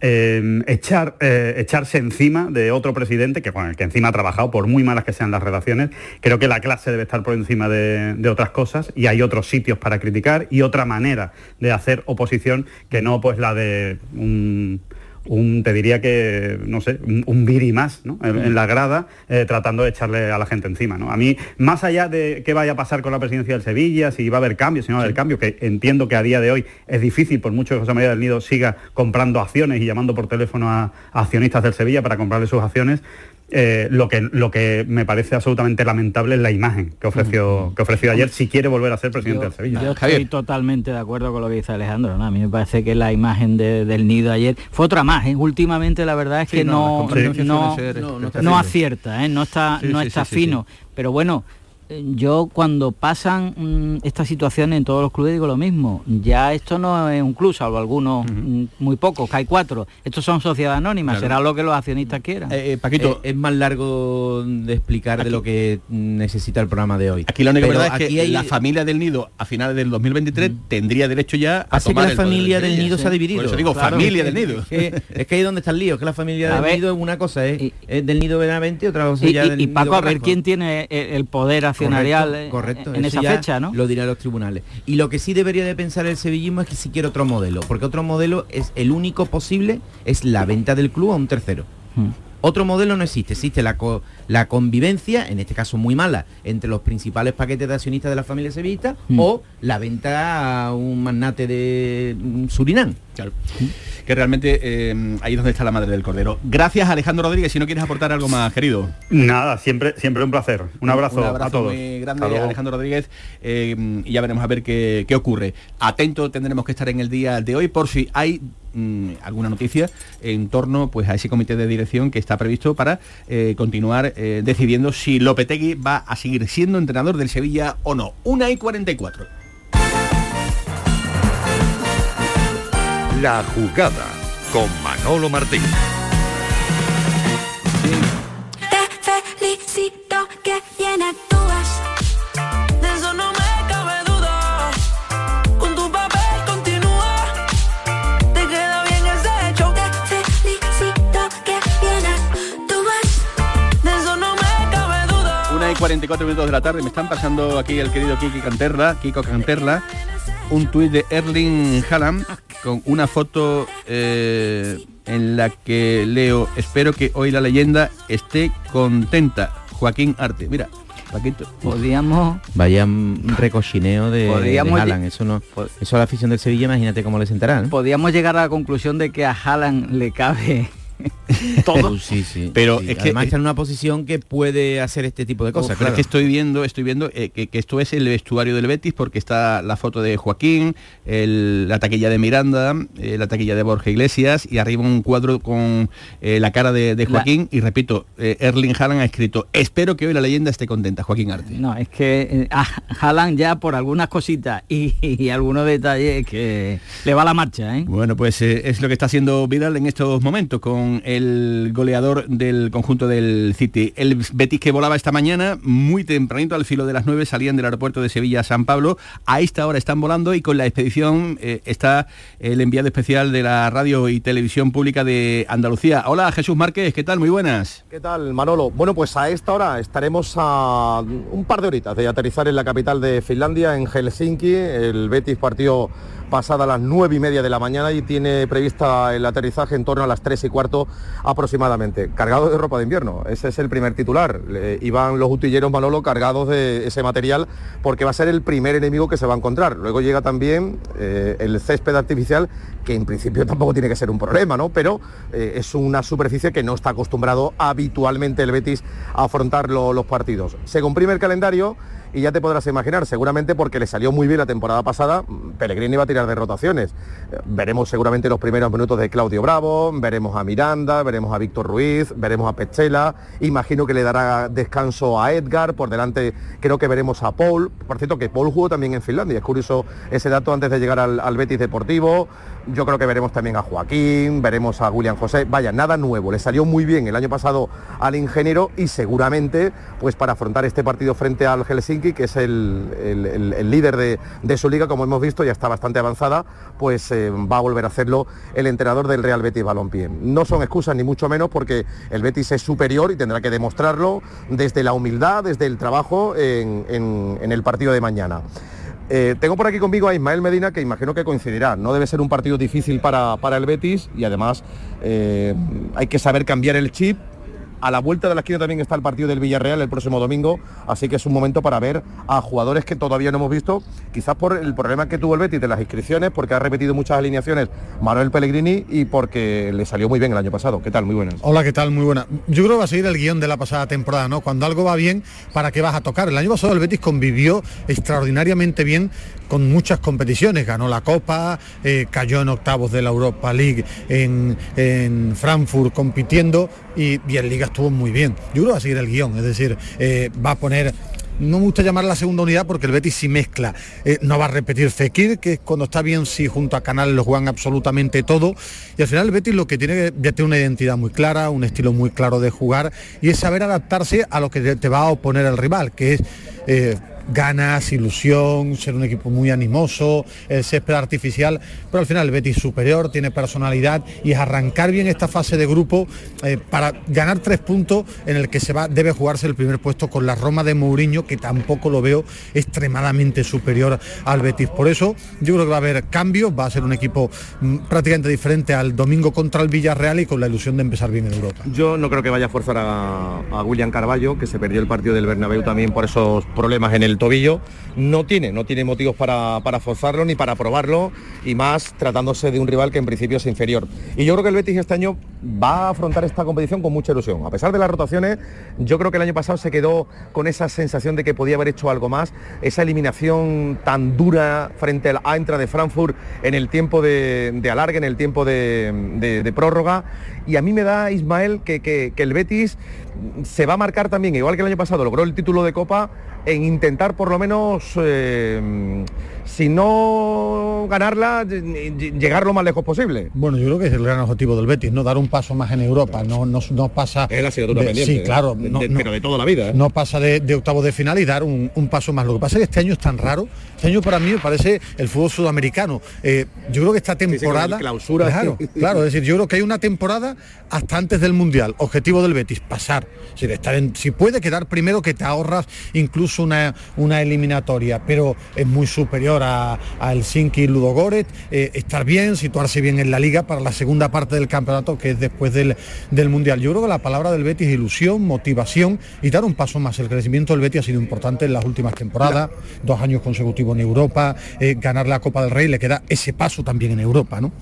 eh, echar, eh, echarse encima de otro presidente que con el que encima ha trabajado, por muy malas que sean las relaciones, creo que la clase debe estar por encima de, de otras cosas y hay otros sitios para criticar y otra manera de hacer oposición que no pues la de un, un, te diría que, no sé, un, un viri más ¿no? en, en la grada, eh, tratando de echarle a la gente encima. ¿no? A mí, más allá de qué vaya a pasar con la presidencia del Sevilla, si va a haber cambios, si no va a haber cambio, que entiendo que a día de hoy es difícil, por mucho que José María del Nido siga comprando acciones y llamando por teléfono a, a accionistas del Sevilla para comprarle sus acciones, eh, lo, que, lo que me parece absolutamente lamentable es la imagen que ofreció, que ofreció ayer si quiere volver a ser presidente del Sevilla. Yo estoy totalmente de acuerdo con lo que dice Alejandro. ¿no? A mí me parece que la imagen de- del nido ayer fue otra más. ¿eh? Últimamente la verdad es Sí, que no, no, no, acierta, ¿eh? no está, Sí, no sí, está sí, sí, fino. Pero bueno, yo cuando pasan mm, estas situaciones en todos los clubes digo lo mismo. Ya esto no es un club, salvo algunos mm, muy pocos, que hay cuatro. Estos son sociedades anónimas, Claro. será lo que los accionistas quieran. Eh, Paquito, Eh, es más largo de explicar de lo que necesita el programa de hoy. Aquí la única Pero verdad es que hay- la familia del nido a finales del 2023 tendría derecho ya a Hace que la el familia del nido se ha dividido. Por eso digo, Claro, familia es del nido. Es que, es que ahí donde está el lío, que la familia A del ver, nido es una cosa, es, y- es del nido Benavente, otra cosa Y, ya y- del y nido Paco, a ver quién tiene el, el poder accionarial Correcto, eh, correcto, en esa fecha, ¿no? Lo dirán los tribunales. Y lo que sí debería de pensar el sevillismo es que si quiere otro modelo, porque otro modelo es el único posible, es la venta del club a un tercero. Hmm. Otro modelo no existe, existe la, co- la convivencia, en este caso muy mala, entre los principales paquetes de accionistas de la familia sevillista Mm. o la venta a un magnate de mm, Surinam. Claro. Que realmente eh, ahí es donde está la madre del cordero. Gracias Alejandro Rodríguez, si no quieres aportar algo más, querido. Nada, siempre, siempre un placer. Un abrazo, Un abrazo a todos. muy grande. Alejandro Rodríguez, eh, y ya veremos a ver qué, qué ocurre. Atento tendremos que estar en el día de hoy por si hay mm, alguna noticia en torno pues a ese comité de dirección que está previsto para eh, continuar eh, decidiendo si Lopetegui va a seguir siendo entrenador del Sevilla o no. Una y 44. La jugada con Manolo Martín. 44 minutos de la tarde. Me están pasando aquí el querido Kiki Canterla, Kiko Canterla, un tuit de Erling Haaland con una foto eh, en la que leo, espero que hoy la leyenda esté contenta. Joaquín Arte. Mira, Paquito. Podíamos... Vaya un recochineo de, de Podríamos Haaland. Eso no, eso a la afición del Sevilla, imagínate cómo le sentará. ¿eh? Podíamos llegar a la conclusión de que a Haaland le cabe [LAUGHS] todo. Uh, sí, sí. Pero sí. es que- además está en una posición que puede hacer este tipo de cosas. Claro. es que estoy viendo, estoy viendo eh, que, que esto es el vestuario del Betis porque está la foto de Joaquín, el- la taquilla de Miranda, eh, la taquilla de Borja Iglesias y arriba un cuadro con eh, la cara de, de La- Joaquín y repito, eh, Erling Haaland ha escrito, espero que hoy la leyenda esté contenta, Joaquín Arte. No, es que eh, a Haaland ya por algunas cositas y, y algunos detalles que le va la marcha, ¿eh? Bueno, pues es lo que está haciendo Vidal en estos momentos con el goleador del conjunto del City. El Betis que volaba esta mañana, muy tempranito, al filo de las 9, salían del aeropuerto de Sevilla a San Pablo. A esta hora están volando y con la expedición eh, está el enviado especial de la radio y televisión pública de Andalucía. Hola, Jesús Márquez, ¿qué tal? Muy buenas. ¿Qué tal, Manolo? Bueno, pues a esta hora estaremos a un par de horitas de aterrizar en la capital de Finlandia, en Helsinki. El Betis partió pasada las nueve y media de la mañana y tiene prevista el aterrizaje en torno a las tres y cuarto aproximadamente. Cargado de ropa de invierno, ese es el primer titular. Iban los utilleros Manolo cargados de ese material porque va a ser el primer enemigo que se va a encontrar. Luego llega también eh, el césped artificial que en principio tampoco tiene que ser un problema, ¿no? Pero eh, es una superficie que no está acostumbrado habitualmente el Betis a afrontar lo- los partidos. Se comprime el calendario y ya te podrás imaginar, seguramente porque le salió muy bien la temporada pasada, Pellegrini va a tirar de rotaciones. Veremos seguramente los primeros minutos de Claudio Bravo, veremos a Miranda, veremos a Víctor Ruiz, veremos a Pechela, imagino que le dará descanso a Edgar, por delante creo que veremos a Paul, por cierto que Paul jugó también en Finlandia, es curioso ese dato antes de llegar al Betis Deportivo, yo creo que veremos también a Joaquín, veremos a William José, vaya, nada nuevo, le salió muy bien el año pasado al ingeniero y seguramente pues para afrontar este partido frente al Helsinki, que es el, el- líder de, de su liga, como hemos visto, ya está bastante avanzada, pues eh, va a volver a hacerlo el entrenador del Real Betis Balompié. No son excusas ni mucho menos porque el Betis es superior y tendrá que demostrarlo desde la humildad, desde el trabajo en- en el partido de mañana. Eh, tengo por aquí conmigo a Ismael Medina, que imagino que coincidirá. No debe ser un partido difícil para, para el Betis y además eh, hay que saber cambiar el chip. A la vuelta de la esquina también está el partido del Villarreal el próximo domingo, así que es un momento para ver a jugadores que todavía no hemos visto, quizás por el problema que tuvo el Betis de las inscripciones, porque ha repetido muchas alineaciones Manuel Pellegrini y porque le salió muy bien el año pasado. ¿Qué tal? Muy buenas. Hola, ¿qué tal? Muy buena. Yo creo que va a seguir el guion de la pasada temporada, ¿no? Cuando algo va bien, ¿para qué vas a tocar? El año pasado el Betis convivió extraordinariamente bien con muchas competiciones. Ganó la Copa, eh, cayó en octavos de la Europa League en, en Frankfurt compitiendo y, y en Liga estuvo muy bien. Yo creo va a seguir el guion, es decir, eh, va a poner no me gusta llamar la segunda unidad porque el Betis sí mezcla. Eh, no va a repetir Fekir, que cuando está bien sí junto a Canales lo juegan absolutamente todo. Y al final el Betis lo que tiene ya tiene una identidad muy clara, un estilo muy claro de jugar y es saber adaptarse a lo que te- te va a oponer el rival, que es eh, ganas, ilusión, ser un equipo muy animoso, el césped artificial, pero al final el Betis superior, tiene personalidad y es arrancar bien esta fase de grupo eh, para ganar tres puntos en el que se va, debe jugarse el primer puesto con la Roma de Mourinho, que tampoco lo veo extremadamente superior al Betis. Por eso yo creo que va a haber cambios, va a ser un equipo mm, prácticamente diferente al domingo contra el Villarreal y con la ilusión de empezar bien en Europa. Yo no creo que vaya a forzar a, a William Carballo, que se perdió el partido del Bernabéu también por esos problemas en el tobillo. No tiene, no tiene motivos para, para forzarlo ni para probarlo, y más tratándose de un rival que en principio es inferior. Y yo creo que el Betis este año va a afrontar esta competición con mucha ilusión. A pesar de las rotaciones, yo creo que el año pasado se quedó con esa sensación de que podía haber hecho algo más, esa eliminación tan dura frente al Eintracht de Frankfurt en el tiempo de, de alargue, en el tiempo de, de- de prórroga. Y a mí me da, Ismael, que, que- que el Betis se va a marcar también, igual que el año pasado logró el título de Copa, en intentar por lo menos, eh, si no ganarla, ll- llegar lo más lejos posible. Bueno, yo creo que es el gran objetivo del Betis, ¿no? Dar un paso más en Europa, no, no, no pasa... Es la asignatura de- pendiente, Sí, ¿eh? claro. De- no- de- pero de toda la vida. ¿eh? No pasa de, de octavo de final y dar un, un paso más. Lo que pasa es que este año es tan raro. Este año para mí me parece el fútbol sudamericano. Eh, yo creo que esta sí, temporada... clausura. Claro, claro. Es decir, yo creo que hay una temporada hasta antes del Mundial. Objetivo del Betis, pasar. Decir, estar en- si puede quedar primero que te ahorras incluso una, una eliminatoria, pero es muy superior superior a, a Helsinki Ludogorets, eh, estar bien, situarse bien en la liga para la segunda parte del campeonato que es después del, del Mundial. Yo creo que la palabra del Betis es ilusión, motivación y dar un paso más. El crecimiento del Betis ha sido importante en las últimas temporadas, dos años consecutivos en Europa, eh, ganar la Copa del Rey, le queda ese paso también en Europa, ¿no?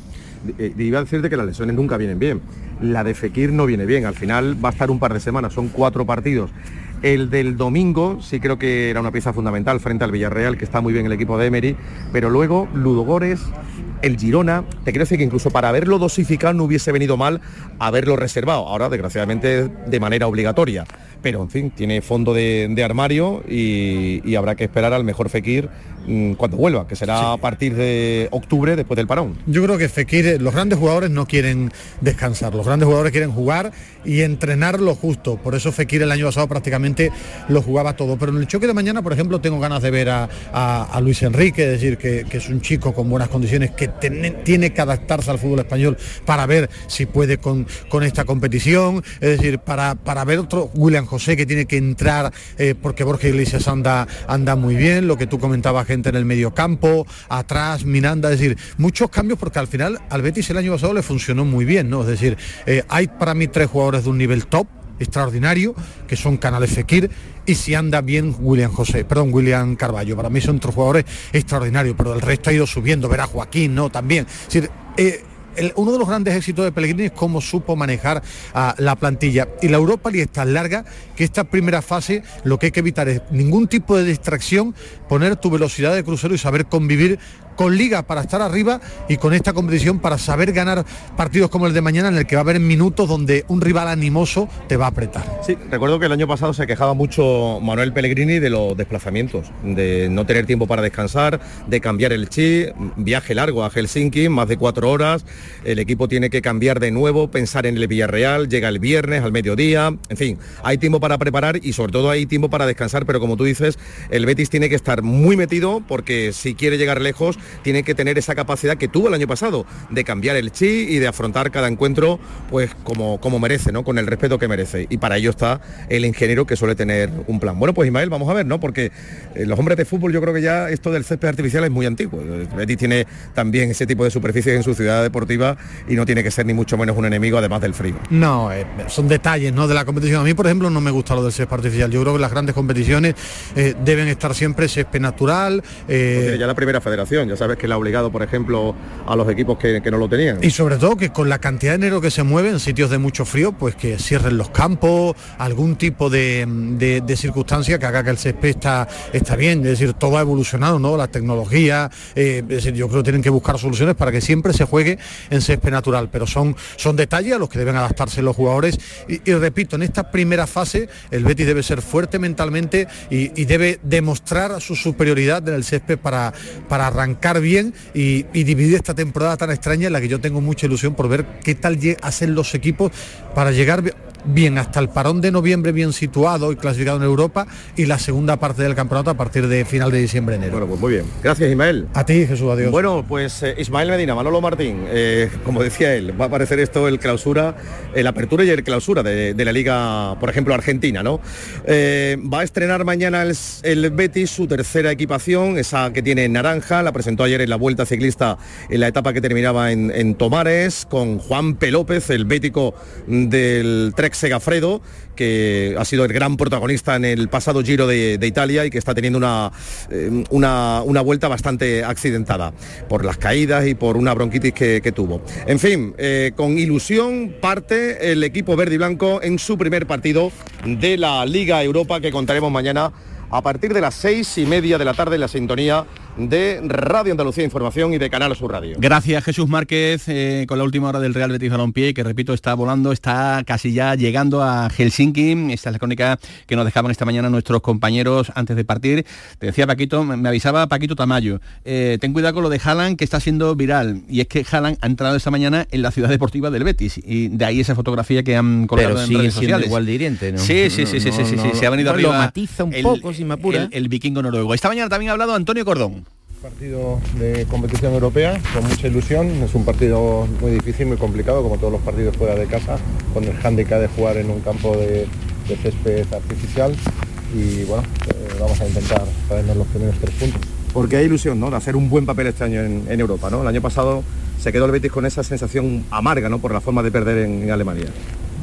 Eh, iba a decirte que las lesiones nunca vienen bien. La de Fekir no viene bien. Al final va a estar un par de semanas, son cuatro partidos. El del domingo sí creo que era una pieza fundamental frente al Villarreal, que está muy bien el equipo de Emery, pero luego Ludogores, el Girona, te quiero decir que incluso para haberlo dosificado no hubiese venido mal haberlo reservado, ahora desgraciadamente de manera obligatoria. Pero en fin, tiene fondo de, de armario y, y habrá que esperar al mejor Fekir mm, cuando vuelva, que será a partir de octubre después del parón. Yo creo que Fekir, los grandes jugadores no quieren descansar, los grandes jugadores quieren jugar y entrenar lo justo. Por eso Fekir el año pasado prácticamente lo jugaba todo. Pero en el choque de mañana, por ejemplo, tengo ganas de ver a, a- a Luis Enrique, es decir, que, que es un chico con buenas condiciones, que tiene, que adaptarse al fútbol español para ver si puede con, con esta competición. Es decir, para, para ver otro William José que tiene que entrar, eh, porque Borja Iglesias anda, anda muy bien, lo que tú comentabas, gente en el medio campo, atrás, Miranda, es decir, muchos cambios porque al final al Betis el año pasado le funcionó muy bien, ¿no? Es decir, eh, hay para mí tres jugadores de un nivel top extraordinario, que son Canales Fekir, y si anda bien William José, perdón, William Carballo. Para mí son tres jugadores extraordinarios, pero el resto ha ido subiendo, ver a Joaquín, ¿no? También. Eh, uno de los grandes éxitos de Pellegrini es cómo supo manejar a la plantilla. Y la Europa League es tan larga que esta primera fase lo que hay que evitar es ningún tipo de distracción, poner tu velocidad de crucero y saber convivir con liga para estar arriba y con esta competición para saber ganar partidos como el de mañana en el que va a haber minutos donde un rival animoso te va a apretar. Sí, recuerdo que el año pasado se quejaba mucho Manuel Pellegrini de los desplazamientos, de no tener tiempo para descansar, de cambiar el chip, viaje largo a Helsinki, más de cuatro horas, el equipo tiene que cambiar de nuevo, pensar en el Villarreal, llega el viernes al mediodía, en fin, hay tiempo para preparar y sobre todo hay tiempo para descansar, pero como tú dices, el Betis tiene que estar muy metido porque si quiere llegar lejos, tiene que tener esa capacidad que tuvo el año pasado de cambiar el chip y de afrontar cada encuentro pues como, como merece, ¿no? Con el respeto que merece. Y para ello está el ingeniero que suele tener un plan. Bueno, pues Ismael, vamos a ver, ¿no? Porque eh, los hombres de fútbol yo creo que ya esto del césped artificial es muy antiguo. Betis tiene también ese tipo de superficies en su ciudad deportiva y no tiene que ser ni mucho menos un enemigo además del frío. No, eh, son detalles ¿no? de la competición. A mí, por ejemplo, no me gusta lo del césped artificial. Yo creo que las grandes competiciones eh, deben estar siempre césped natural. eh, ya la primera federación, ya sabes que la ha obligado, por ejemplo, a los equipos que, no lo tenían. Y sobre todo que con la cantidad de dinero que se mueve en sitios de mucho frío, pues que cierren los campos, algún tipo de, circunstancia que haga que el césped está, está bien. Es decir, todo ha evolucionado, ¿no? La tecnología, eh, es decir, yo creo que tienen que buscar soluciones para que siempre se juegue en césped natural, pero son, son detalles a los que deben adaptarse los jugadores. Y, y repito, en esta primera fase el Betis debe ser fuerte mentalmente y, y debe demostrar su superioridad en el césped para, para arrancar bien y, y dividir esta temporada tan extraña en la que yo tengo mucha ilusión por ver qué tal hacen los equipos para llegar bien hasta el parón de noviembre bien situado y clasificado en Europa y la segunda parte del campeonato a partir de final de diciembre enero. Bueno, pues muy bien. Gracias, Ismael. A ti, Jesús, adiós. Bueno, pues eh, Ismael Medina, Manolo Martín, eh, como decía él, va a aparecer esto el clausura, el apertura y el clausura de, de la liga, por ejemplo, argentina, ¿no? Eh, va a estrenar mañana el, el Betis su tercera equipación, esa que tiene en naranja, la presentó ayer en la Vuelta Ciclista en la etapa que terminaba en, en Tomares, con Juan P. López, el bético del Trek Segafredo, que ha sido el gran protagonista en el pasado Giro de, Italia y que está teniendo una, eh, una, una vuelta bastante accidentada por las caídas y por una bronquitis que, que tuvo. En fin, eh, con ilusión parte el equipo verde y blanco en su primer partido de la Liga Europa que contaremos mañana a partir de las seis y media de la tarde en la sintonía de Radio Andalucía Información y de Canal Sur Radio. Gracias Jesús Márquez eh, con la última hora del Real Betis Balompié que repito está volando, está casi ya llegando a Helsinki. Esta es la crónica que nos dejaban esta mañana nuestros compañeros antes de partir. Te decía Paquito, me avisaba Paquito Tamayo, eh, ten cuidado con lo de Haaland que está siendo viral y es que Haaland ha entrado esta mañana en la ciudad deportiva del Betis y de ahí esa fotografía que han colgado Pero en sigue redes sociales. igual de hiriente, ¿no? Sí, sí, sí, sí, sí, No, sí, sí, no, se ha venido bueno, lo arriba. matiza un el- poco, si me apura. El, el vikingo noruego. Esta mañana también ha hablado Antonio Cordón. Partido de competición europea con mucha ilusión. Es un partido muy difícil, muy complicado, como todos los partidos fuera de casa, con el hándicap de jugar en un campo de, césped artificial. Y bueno, eh, vamos a intentar traernos los primeros tres puntos. porque hay ilusión ¿no? de hacer un buen papel este año en, Europa. ¿no? El año pasado se quedó el Betis con esa sensación amarga ¿no? por la forma de perder en Alemania.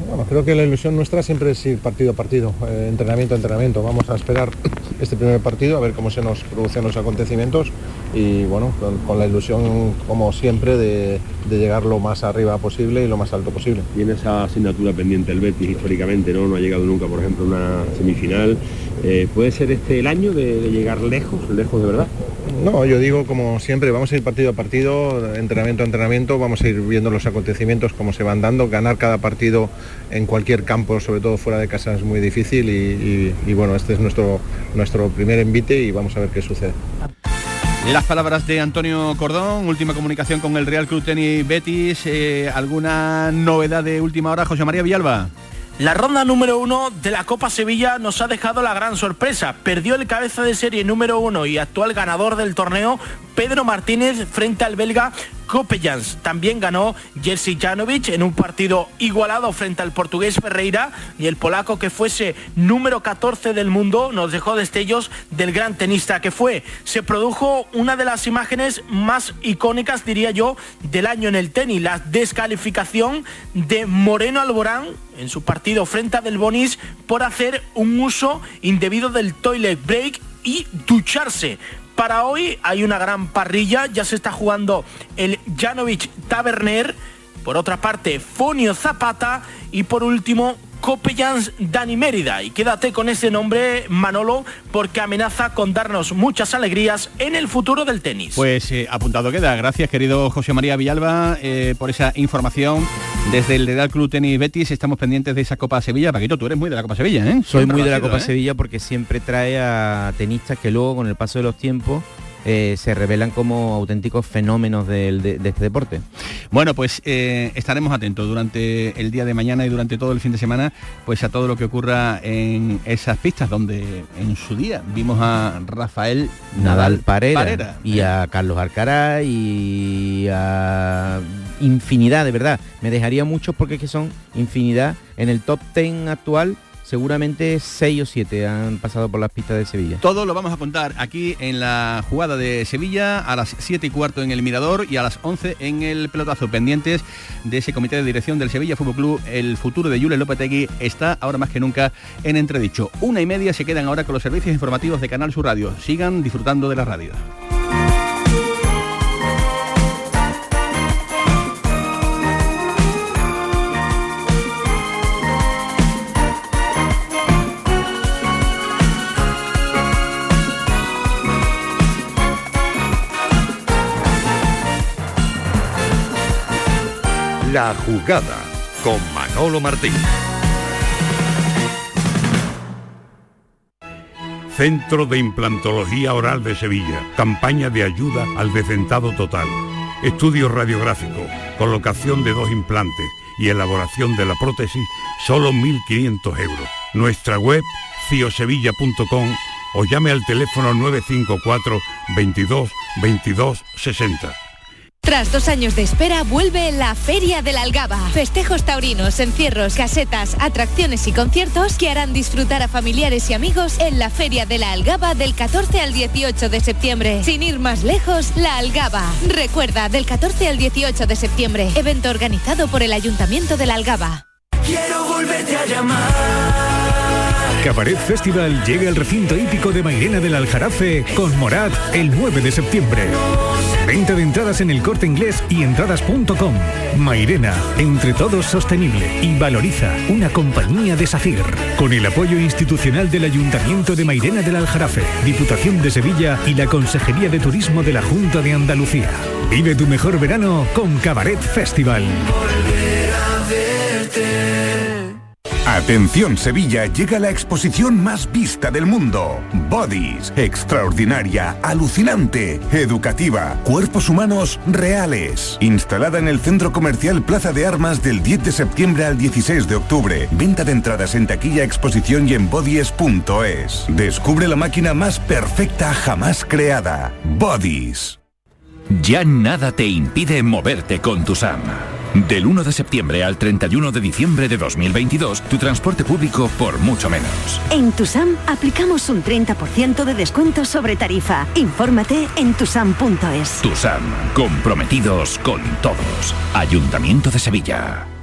Bueno, creo que la ilusión nuestra siempre es ir partido a partido, eh, entrenamiento a entrenamiento. Vamos a esperar [CLEARS THROAT] este primer partido a ver cómo se nos producen los acontecimientos y bueno, con, con la ilusión como siempre de, de llegar lo más arriba posible y lo más alto posible. Tiene esa asignatura pendiente el Betis históricamente, ¿no? No ha llegado nunca, por ejemplo, a una semifinal. Eh, ¿Puede ser este el año de, de llegar lejos, lejos de verdad? No, yo digo como siempre, vamos a ir partido a partido, entrenamiento a entrenamiento, vamos a ir viendo los acontecimientos, cómo se van dando, ganar cada partido en cualquier campo, sobre todo fuera de casa, es muy difícil y, bueno, este es nuestro, nuestro primer envite y vamos a ver qué sucede. Las palabras de Antonio Cordón, última comunicación con el Real Club Tenis Betis, eh, ¿alguna novedad de última hora, José María Villalba? La ronda número uno de la Copa Sevilla nos ha dejado la gran sorpresa. Perdió el cabeza de serie número uno y actual ganador del torneo, Pedro Martínez, frente al belga Kopejans. También ganó Jerzy Janovic en un partido igualado frente al portugués Ferreira y el polaco que fuese número 14 del mundo nos dejó destellos del gran tenista que fue. Se produjo una de las imágenes más icónicas, diría yo, del año en el tenis, la descalificación de Moreno Alborán en su partido frente a Del Bonis por hacer un uso indebido del toilet break y ducharse. Para hoy hay una gran parrilla, ya se está jugando el Janovic Taberner, por otra parte Fonio Zapata y por último Copellans Dani Mérida. Y quédate con ese nombre, Manolo, porque amenaza con darnos muchas alegrías en el futuro del tenis. Pues eh, apuntado queda. Gracias, querido José María Villalba, eh, por esa información. Desde el Real Club Tenis Betis estamos pendientes de esa Copa Sevilla. Paquito, tú eres muy de la Copa Sevilla, ¿eh? Soy Siempre muy de la sido, Copa ¿eh? Sevilla porque siempre trae a tenistas que luego con el paso de los tiempos eh, se revelan como auténticos fenómenos de, de este deporte. Bueno, pues eh, estaremos atentos durante el día de mañana y durante todo el fin de semana, pues a todo lo que ocurra en esas pistas donde en su día vimos a Rafael Nadal Parera, Parera. y a Carlos Alcaraz y a infinidad, de verdad. Me dejaría muchos porque es que son infinidad. En el top 10 actual seguramente 6 o 7 han pasado por las pistas de Sevilla. Todo lo vamos a contar aquí en la jugada de Sevilla a las 7 y cuarto en el Mirador y a las 11 en el pelotazo. Pendientes de ese comité de dirección del Sevilla Fútbol Club. El futuro de Julen Lopetegui está ahora más que nunca en entredicho. Una y media se quedan ahora con los servicios informativos de Canal Sur Radio. Sigan disfrutando de la radio. La jugada con Manolo Martín. Centro de Implantología Oral de Sevilla. Campaña de ayuda al decentado total. Estudio radiográfico, colocación de dos implantes y elaboración de la prótesis, solo 1.500 euros. Nuestra web, ciosevilla.com o llame al teléfono 954 22 22 60. Tras dos años de espera, vuelve la Feria de la Algaba. Festejos taurinos, encierros, casetas, atracciones y conciertos que harán disfrutar a familiares y amigos en la Feria de la Algaba del 14 al 18 de septiembre. Sin ir más lejos, la Algaba. Recuerda, del 14 al 18 de septiembre, evento organizado por el Ayuntamiento de la Algaba. Quiero volverte a llamar. Cabaret Festival llega al recinto hípico de Mairena del Aljarafe con Morat el 9 de septiembre. Venta de entradas en el corte inglés y entradas.com. Mairena, entre todos sostenible y valoriza una compañía de SACIR. Con el apoyo institucional del Ayuntamiento de Mairena del Aljarafe, Diputación de Sevilla y la Consejería de Turismo de la Junta de Andalucía. Vive tu mejor verano con Cabaret Festival. Atención Sevilla, llega la exposición más vista del mundo. Bodies, extraordinaria, alucinante, educativa, cuerpos humanos reales. Instalada en el Centro Comercial Plaza de Armas del 10 de septiembre al 16 de octubre. Venta de entradas en taquilla, exposición y en bodies.es. Descubre la máquina más perfecta jamás creada. Bodies. Ya nada te impide moverte con tu SAM. Del 1 de septiembre al 31 de diciembre de 2022, tu transporte público por mucho menos. En Tusam aplicamos un 30% de descuento sobre tarifa. Infórmate en tusam.es. Tusam, comprometidos con todos. Ayuntamiento de Sevilla.